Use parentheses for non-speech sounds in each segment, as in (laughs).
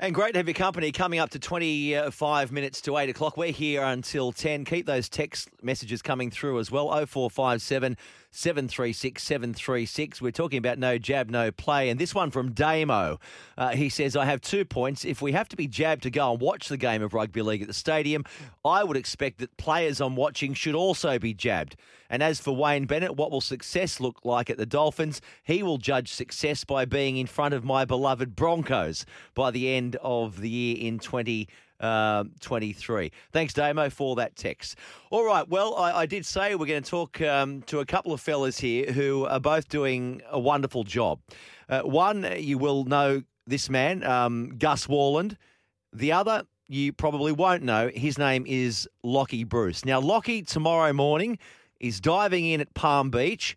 And great to have your company coming up to 25 minutes to 8 o'clock. We're here until 10. Keep those text messages coming through as well. 0457 736 736. We're talking about no jab, no play. And this one from Damo. Uh, he says, I have two points. If we have to be jabbed to go and watch the game of rugby league at the stadium, I would expect that players I'm watching should also be jabbed. And as for Wayne Bennett, what will success look like at the Dolphins? He will judge success by being in front of my beloved Broncos by the end of the year in 20. Uh, 23. Thanks, Damo, for that text. All right. Well, I, I did say we're going to talk um, to a couple of fellas here who are both doing a wonderful job. Uh, one, you will know this man, um, Gus Worland. The other, you probably won't know. His name is Lockie Bruce. Now, Lockie, tomorrow morning, is diving in at Palm Beach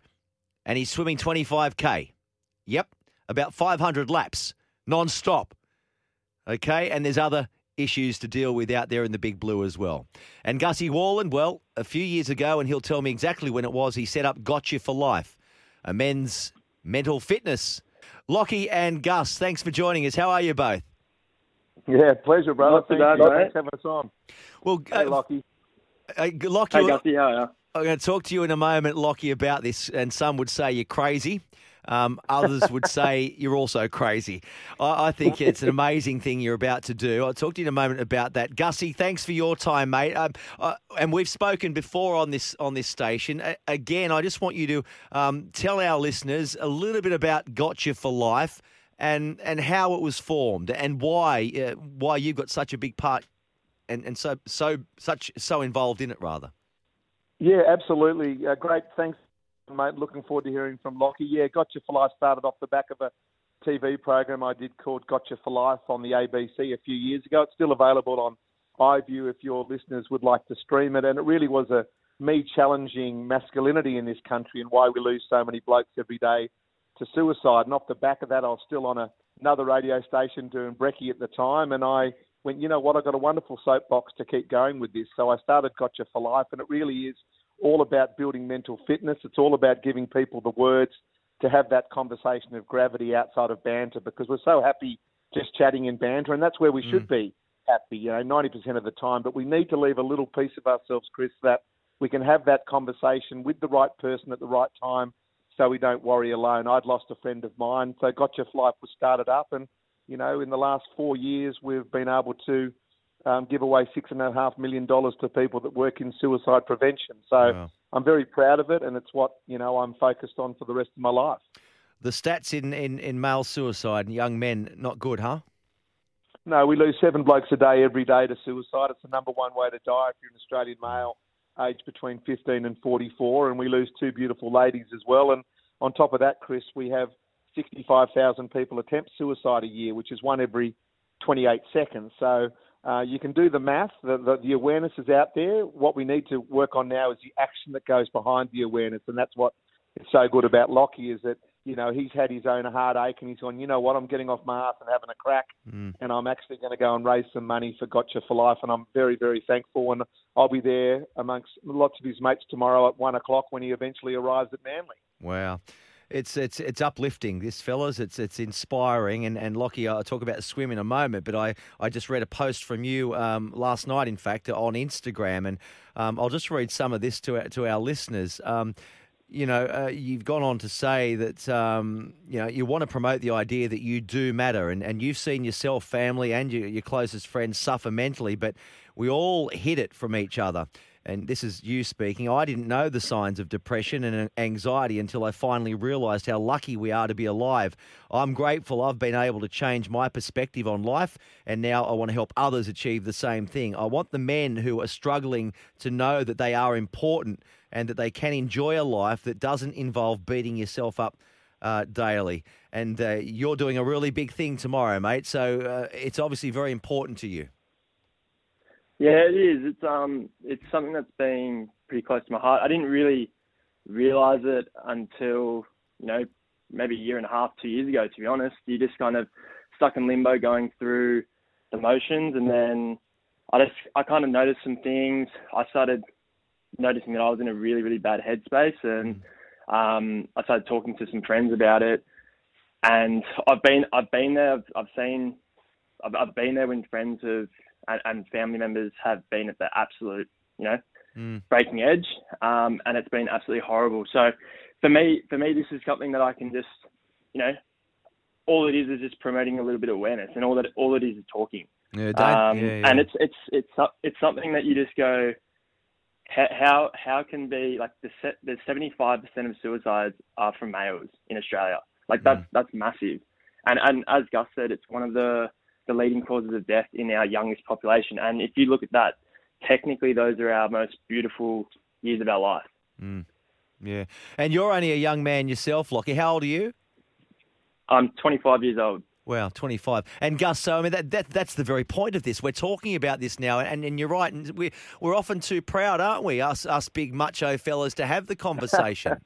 and he's swimming 25K. Yep, about 500 laps non stop. Okay, and there's other issues to deal with out there in the big blue as well. And Gussie Worland, well, a few years ago, and he'll tell me exactly when it was, he set up Gotcha for Life, a men's mental fitness. Lockie and Gus, thanks for joining us. How are you both? Yeah, pleasure, brother. Not too Thank bad, you. mate. Thanks for having us on. Well, Hey, uh, Lockie. uh, Lockie, Hey, Gussie, how are you? I'm going to talk to you in a moment, Lockie, about this. And some would say you're crazy. Um, others would (laughs) say you're also crazy. I, I think it's an amazing thing you're about to do. I'll talk to you in a moment about that. Gussie, thanks for your time, mate. Um, uh, and we've spoken before on this on this station. A- again, I just want you to um, tell our listeners a little bit about Gotcha for Life and and how it was formed and why uh, why you've got such a big part and, and so so such so involved in it rather. Yeah, absolutely. Uh, great. Thanks, mate. Looking forward to hearing from Lockie. Yeah, Gotcha for Life started off the back of a TV program I did called Gotcha for Life on the ABC a few years ago. It's still available on iView if your listeners would like to stream it. And it really was a me challenging masculinity in this country and why we lose so many blokes every day to suicide. And off the back of that, I was still on a, another radio station doing brekkie at the time, and I went, you know what, I've got a wonderful soapbox to keep going with this. So I started Gotcha for Life, and it really is all about building mental fitness. It's all about giving people the words to have that conversation of gravity outside of banter because we're so happy just chatting in banter, and that's where we mm. should be happy, you know, 90% of the time. But we need to leave a little piece of ourselves, Chris, that we can have that conversation with the right person at the right time so we don't worry alone. I'd lost a friend of mine, so Gotcha for Life was started up, and you know, in the last four years, we've been able to um, give away six and a half million dollars to people that work in suicide prevention. So Wow. I'm very proud of it, and it's what you know I'm focused on for the rest of my life. The stats in, in, in male suicide and young men, not good, huh? No, we lose seven blokes a day every day to suicide. It's the number one way to die if you're an Australian male aged between 15 and 44, and we lose two beautiful ladies as well. And on top of that, Chris, we have 65,000 people attempt suicide a year, which is one every 28 seconds. So uh, you can do the math. The, the, the awareness is out there. What we need to work on now is the action that goes behind the awareness, and that's what is so good about Lockie is that you know he's had his own heartache and he's gone. You know what? I'm getting off my ass and having a crack, and I'm actually going to go and raise some money for Gotcha for Life, and I'm very very thankful. And I'll be there amongst lots of his mates tomorrow at one o'clock when he eventually arrives at Manly. Wow. It's it's it's uplifting, this fellas. It's it's inspiring, and and Lockie, I'll talk about the swim in a moment. But I, I just read a post from you um, last night, in fact, on Instagram, and um, I'll just read some of this to our, to our listeners. Um, you know, uh, you've gone on to say that um, you know you want to promote the idea that you do matter, and, and you've seen yourself, family, and your, your closest friends suffer mentally, but we all hid it from each other. And this is you speaking. I didn't know the signs of depression and anxiety until I finally realised how lucky we are to be alive. I'm grateful I've been able to change my perspective on life, and now I want to help others achieve the same thing. I want the men who are struggling to know that they are important and that they can enjoy a life that doesn't involve beating yourself up uh, daily, and uh, you're doing a really big thing tomorrow, mate. So uh, it's obviously very important to you. Yeah, it is. It's um, it's something that's been pretty close to my heart. I didn't really realize it until you know maybe a year and a half, two years ago. To be honest, you just kind of stuck in limbo, going through the motions, and then I just I kind of noticed some things. I started noticing that I was in a really really bad headspace, and um, I started talking to some friends about it. And I've been I've been there. I've, I've seen I've, I've been there when friends have and, and family members have been at the absolute you know mm. breaking edge, um, and it's been absolutely horrible. So for me, for me, this is something that I can just, you know, all it is is just promoting a little bit of awareness, and all that all it is is talking. Yeah, um, yeah, yeah. And it's it's it's it's something that you just go, how how can be like the set the seventy five percent of suicides are from males in Australia. Like that's mm. that's massive, and and as Gus said, it's one of the the leading causes of death in our youngest population. And if you look at that, technically those are our most beautiful years of our life. Mm. Yeah. And you're only a young man yourself, Lockie. How old are you? I'm 25 years old. Wow, 25. And Gus, so I mean, that, that that's the very point of this. We're talking about this now, and, and you're right. And we're, we're often too proud, aren't we, us, us big macho fellas, to have the conversation.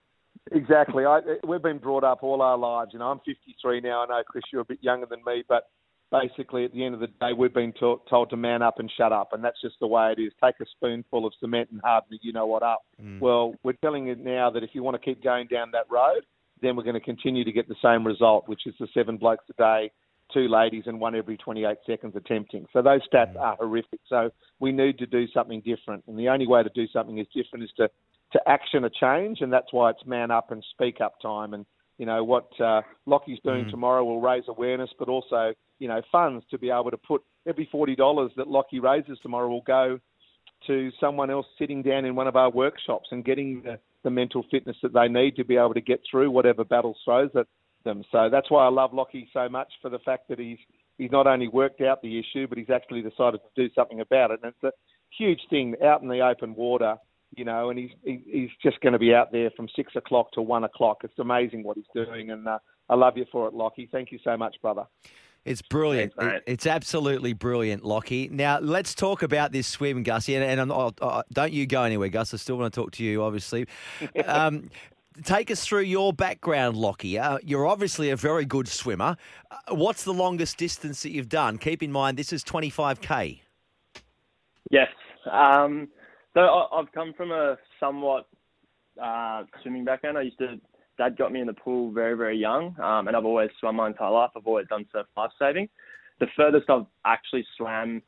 (laughs) exactly. I, we've been brought up all our lives. You know, I'm 53 now. I know, Chris, you're a bit younger than me, but basically at the end of the day, we've been to, told to man up and shut up, and that's just the way it is. Take a spoonful of cement and harden it, you know what up. Mm. Well, we're telling you now that if you want to keep going down that road, then we're going to continue to get the same result, which is the seven blokes a day, two ladies, and one every 28 seconds attempting. So those stats mm. are horrific. So we need to do something different, and the only way to do something is different is to to action a change, and that's why it's man up and speak up time. And you know what uh, Lockie's doing mm. tomorrow will raise awareness, but also you know funds to be able to put every forty dollars that Lockie raises tomorrow will go to someone else sitting down in one of our workshops and getting the, the mental fitness that they need to be able to get through whatever battle throws at them. So that's why I love Lockie so much for the fact that he's he's not only worked out the issue, but he's actually decided to do something about it. And it's a huge thing out in the open water you know, and he's he's just going to be out there from six o'clock to one o'clock. It's amazing what he's doing, and uh, I love you for it, Lockie. Thank you so much, brother. It's brilliant. Thanks, it's absolutely brilliant, Lockie. Now let's talk about this swim, Gussie. And, and oh, oh, don't you go anywhere, Gus. I still want to talk to you, obviously. (laughs) um, take us through your background, Lockie. Uh, you're obviously a very good swimmer. Uh, what's the longest distance that you've done? Keep in mind this is 25k. Yes. Um, so I, have come from a somewhat uh, swimming background. I used to, dad got me in the pool very, very young, um, and I've always swum my entire life. I've always done surf life saving. The furthest I've actually swam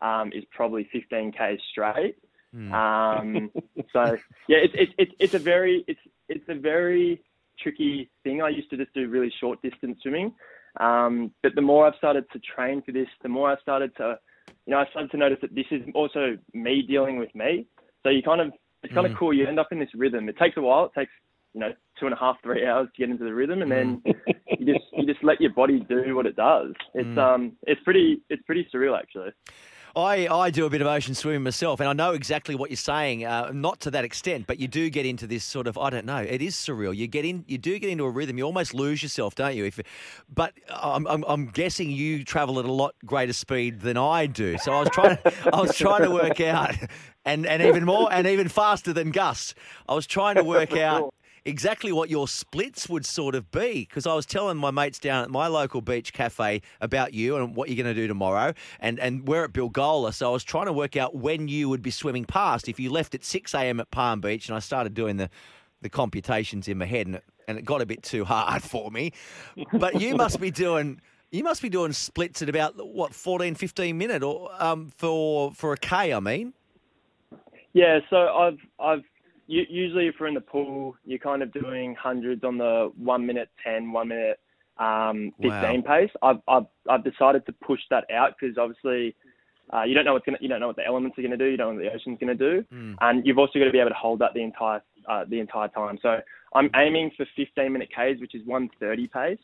um, is probably 15k straight. Mm. Um, (laughs) so yeah, it's it's it's it's a very it's it's a very tricky thing. I used to just do really short distance swimming, um, but the more I've started to train for this, the more I've started to you know, I started to notice that this is also me dealing with me. So you kind of, it's kind mm. of cool. You end up in this rhythm. It takes a while. It takes, you know, two and a half, three hours to get into the rhythm, and then mm. (laughs) you just you just let your body do what it does. It's mm. um, it's pretty it's pretty surreal actually. I, I do a bit of ocean swimming myself, and I know exactly what you're saying. Uh, not to that extent, but you do get into this sort of I don't know. It is surreal. You get in, you do get into a rhythm. You almost lose yourself, don't you? If, but I'm, I'm, I'm guessing you travel at a lot greater speed than I do. So I was trying, I was trying to work out, and and even more, and even faster than Gus. I was trying to work (laughs) out exactly what your splits would sort of be. Because I was telling my mates down at my local beach cafe about you and what you're going to do tomorrow, and, and we're at Bilgola. So I was trying to work out when you would be swimming past. If you left at 6 a.m. at Palm Beach, and I started doing the, the computations in my head, and it, and it got a bit too hard (laughs) for me. But you must be doing. You must be doing splits at about what 14, 15 minute or um, for for a k. I mean. Yeah, so I've I've usually if we're in the pool, you're kind of doing hundreds on the one minute 10, one minute um, 15 wow. pace. I've, I've, I've decided to push that out because obviously uh, you don't know what's gonna, you don't know what the elements are going to do, you don't know what the ocean's going to do, mm. and you've also got to be able to hold that the entire uh, the entire time. So I'm aiming for 15 minute Ks, which is 130 pace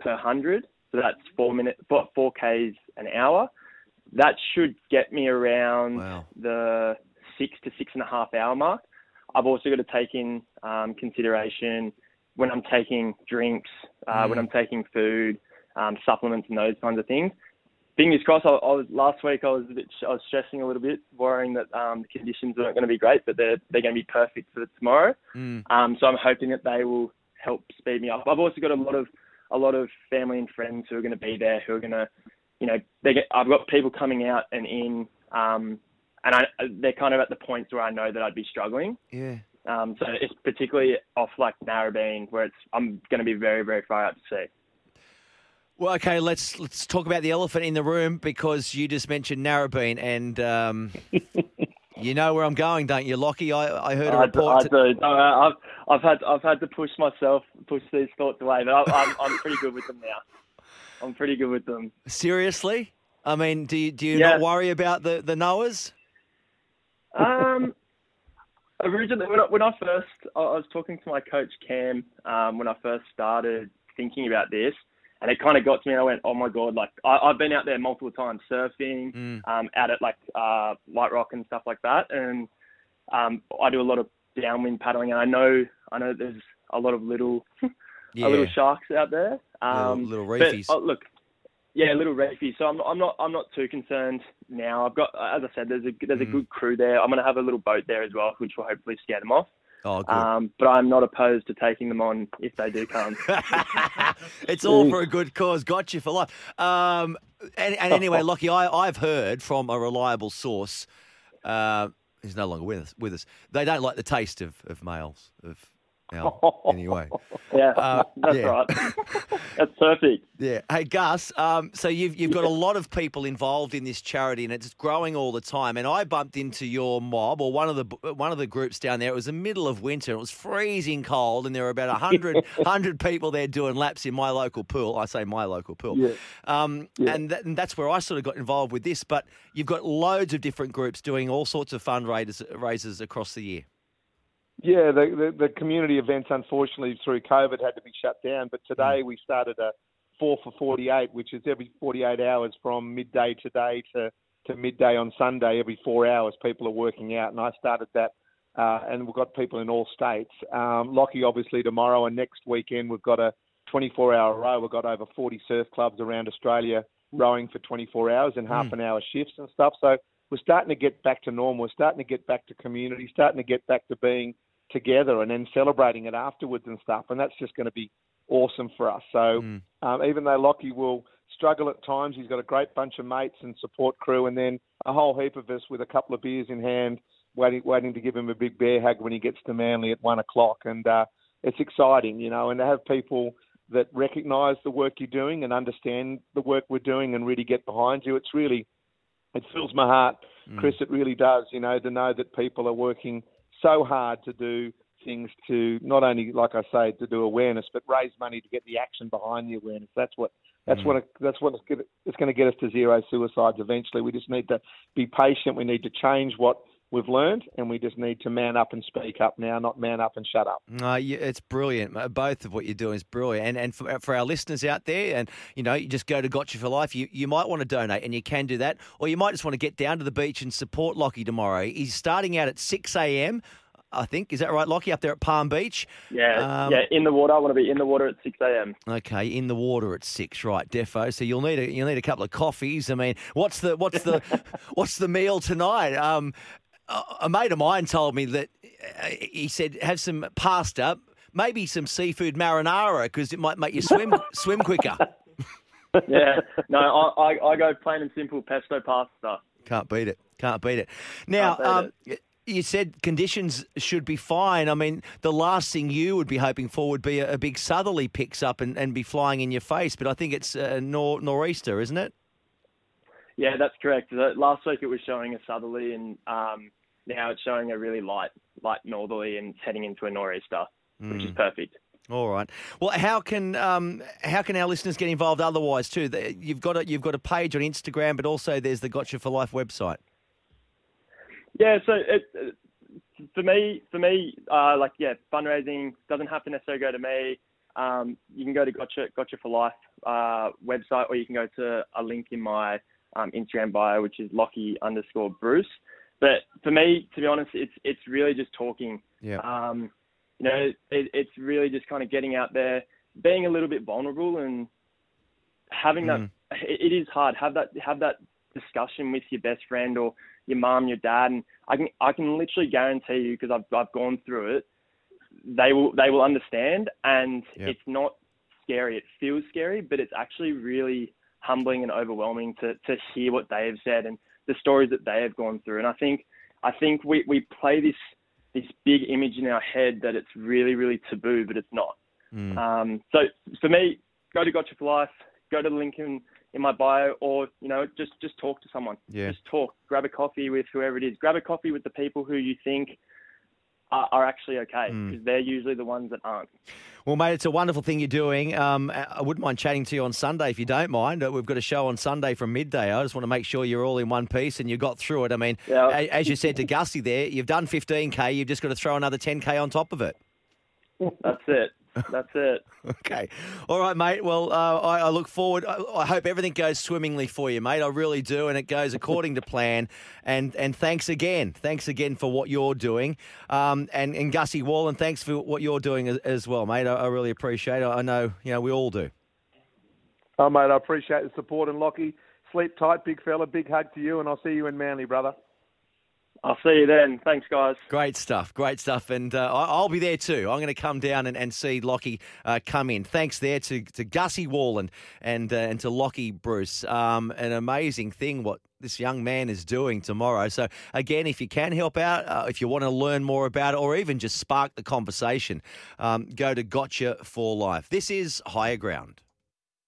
per hundred. So that's four minute four, four Ks an hour. That should get me around wow. the six to six and a half hour mark. I've also got to take in um, consideration when I'm taking drinks, uh, Mm. when I'm taking food, um, supplements, and those kinds of things. Fingers crossed. I, I was last week. I was a bit, I was stressing a little bit, worrying that um, the conditions weren't going to be great, but they're they're going to be perfect for tomorrow. Mm. Um, so I'm hoping that they will help speed me up. I've also got a lot of a lot of family and friends who are going to be there, who are going to, you know, they get. I've got people coming out and in, um, and I, they're kind of at the points where I know that I'd be struggling. Yeah. Um, so it's particularly off like Narrabeen, where it's I'm going to be very very far out to sea. Well, okay, let's let's talk about the elephant in the room because you just mentioned Narrabeen, and um, (laughs) you know where I'm going, don't you, Lockie? I, I heard a I, report. I do. No, I've I've had I've had to push myself, push these thoughts away, but I, I'm I'm pretty good with them now. I'm pretty good with them. Seriously? I mean, do you, do you Yeah. not worry about the the Noahs? Um, originally, when I, when I first, I was talking to my coach Cam um, when I first started thinking about this, and it kind of got to me. And I went, "Oh my god!" Like I, I've been out there multiple times surfing, Mm. um, out at like uh, White Rock and stuff like that, and um, I do a lot of downwind paddling, and I know I know there's a lot of little Yeah. (laughs) a little sharks out there. Um, little but, reefies. oh, look, yeah, a little reefies. So I'm, I'm not I'm not too concerned now. I've got, as I said, there's a there's a Mm. good crew there. I'm going to have a little boat there as well, which will hopefully scare them off. Oh, good. Um, but I'm not opposed to taking them on if they do come. (laughs) it's all for a good cause. Got you for life. Um, and, and anyway, Lockie, I, I've heard from a reliable source. Uh, he's no longer with us. With us, they don't like the taste of, of males. Of Al, (laughs) anyway. yeah, Uh, that's yeah. right. (laughs) that's perfect. Yeah. Hey, Gus. Um, so you've you've got a lot of people involved in this charity, and it's growing all the time. And I bumped into your mob or one of the one of the groups down there. It was the middle of winter. It was freezing cold, and there were about 100, 100 (laughs) people there doing laps in my local pool. I say my local pool. Yeah. Um, Yeah. and, that, and that's where I sort of got involved with this. But you've got loads of different groups doing all sorts of fundraisers raises across the year. Yeah, the, the, the community events, unfortunately, through COVID had to be shut down. But today we started a four for 48, which is every 48 hours from midday today to, to midday on Sunday. Every four hours, people are working out. And I started that, uh, and we've got people in all states. Um, Lockie, obviously, tomorrow and next weekend, we've got a 24 hour row. We've got over 40 surf clubs around Australia rowing for 24 hours and half Mm. an hour shifts and stuff. So we're starting to get back to normal. We're starting to get back to community, starting to get back to being together and then celebrating it afterwards and stuff. And that's just going to be awesome for us. So Mm. um, even though Lockie will struggle at times, he's got a great bunch of mates and support crew, and then a whole heap of us with a couple of beers in hand, waiting waiting to give him a big bear hug when he gets to Manly at one o'clock. And uh, it's exciting, you know, and to have people that recognise the work you're doing and understand the work we're doing and really get behind you. It's really it fills my heart, Chris. It really does, you know, to know that people are working so hard to do things to not only, like I say, to do awareness, but raise money to get the action behind the awareness. That's what that's mm. what it, that's what it's going to get us to zero suicides eventually. We just need to be patient. We need to change what we've learned, and we just need to man up and speak up now, not man up and shut up. No, you, it's brilliant. Uh, Both of what you're doing is brilliant. And and for, for our listeners out there, and you know, you just go to Gotcha for Life. You you might want to donate, and you can do that, or you might just want to get down to the beach and support Lockie tomorrow. He's starting out at six a.m. I think is that right, Lockie, up there at Palm Beach. Yeah, Um, yeah. In the water. I want to be in the water at 6 a.m. Okay, in the water at six, right, defo. So you'll need a you'll need a couple of coffees. I mean, what's the what's the (laughs) what's the meal tonight? Um, a a mate of mine told me that uh, he said have some pasta, maybe some seafood marinara because it might make you swim (laughs) swim quicker. (laughs) Yeah. No, I, I I go plain and simple pesto pasta. Can't beat it. Can't beat it. Now, um, you said conditions should be fine. I mean, the last thing you would be hoping for would be a, a big southerly picks up and, and be flying in your face. But I think it's uh, nor, nor'easter, isn't it? Yeah, that's correct. Last week it was showing a southerly, and um, now it's showing a really light, light northerly, and it's heading into a nor'easter, which is perfect. All right. Well, how can um, how can our listeners get involved otherwise too? You've got a you've got a page on Instagram, but also there's the Gotcha for Life website. Yeah, so it, it, for me, for me, uh, like yeah, fundraising doesn't have to necessarily go to me. Um, you can go to Gotcha Gotcha for Life uh, website, or you can go to a link in my um, Instagram bio, which is Lockie underscore Bruce. But for me, to be honest, it's it's really just talking. Yeah. Um, you know, it, it's really just kind of getting out there, being a little bit vulnerable, and having that. Mm. It, it is hard. Have that have that discussion with your best friend or your mom, your dad, and I can I can literally guarantee you because I've I've gone through it. They will they will understand, and Yep. it's not scary. It feels scary, but it's actually really humbling and overwhelming to to hear what they have said and the stories that they have gone through. And I think I think we we play this this big image in our head that it's really really taboo, but it's not. Mm. Um, so for me, go to Gotcha for Life, go to the link in, in my bio, or you know, just just talk to someone. Yeah. Just talk. Grab a coffee with whoever it is. Grab a coffee with the people who you think are, are actually okay, Mm. because they're usually the ones that aren't. Well, mate, it's a wonderful thing you're doing. Um, I wouldn't mind chatting to you on Sunday if you don't mind. Uh, We've got a show on Sunday from midday. I just want to make sure you're all in one piece and you got through it. I mean, Yeah. as you said to Gussie there, you've done 15K. You've just got to throw another 10K on top of it. That's it. That's it. (laughs) Okay. All right, mate. Well, uh, I, I look forward. I, I hope everything goes swimmingly for you, mate. I really do, and it goes according to plan. And and thanks again. Thanks again for what you're doing. Um, and and Gussie Worland, thanks for what you're doing as, as well, mate. I, I really appreciate it. I know, you know, we all do. Oh, mate, I appreciate the support. And Lockie, sleep tight, big fella. Big hug to you, and I'll see you in Manly, brother. I'll see you then. Thanks, guys. Great stuff, great stuff, and uh, I'll be there too. I'm going to come down and, and see Lockie uh, come in. Thanks there to, to Gussie Worland and uh, and to Lockie Bruce. Um, an amazing thing what this young man is doing tomorrow. So again, if you can help out, uh, if you want to learn more about it, or even just spark the conversation, um, go to Gotcha for Life. This is Higher Ground.